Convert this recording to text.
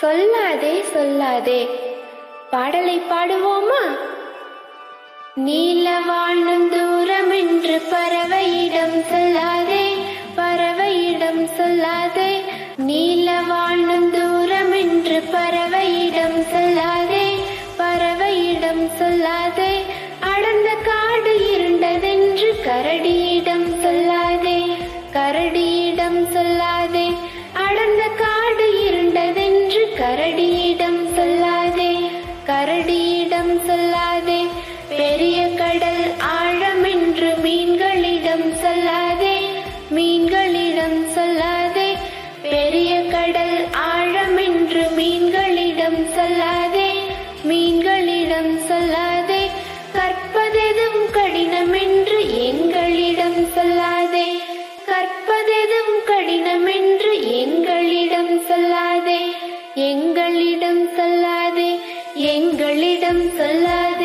சொல்லாதே சொல்லாதே. பாடலை பாடுவோமா? நீல வாழும் தூரம் என்று பறவையிடம் சொல்லாதே பறவையிடம் சொல்லாதே. நீல வாழும் தூரம் என்று பறவையிடம் சொல்லாதே பறவையிடம் சொல்லாதே. அடர்ந்த காடு இருண்டதென்று கரடியிடம் சொல்லாதே கரடியிடம் சொல்லாதே. அடர்ந்த காடு மீன்களிடம் சொல்லாதே பெரிய கடல் ஆழம் என்று மீன்களிடம் சொல்லாதே மீன்களிடம் சொல்லாதே கற்பதெதும் கடினம் என்று எங்களிடம் சொல்லாதே கற்பதெதும் கடினம் என்று எங்களிடம் சொல்லாதே எங்களிடம் சொல்லாதே எங்களிடம் சொல்லாதே.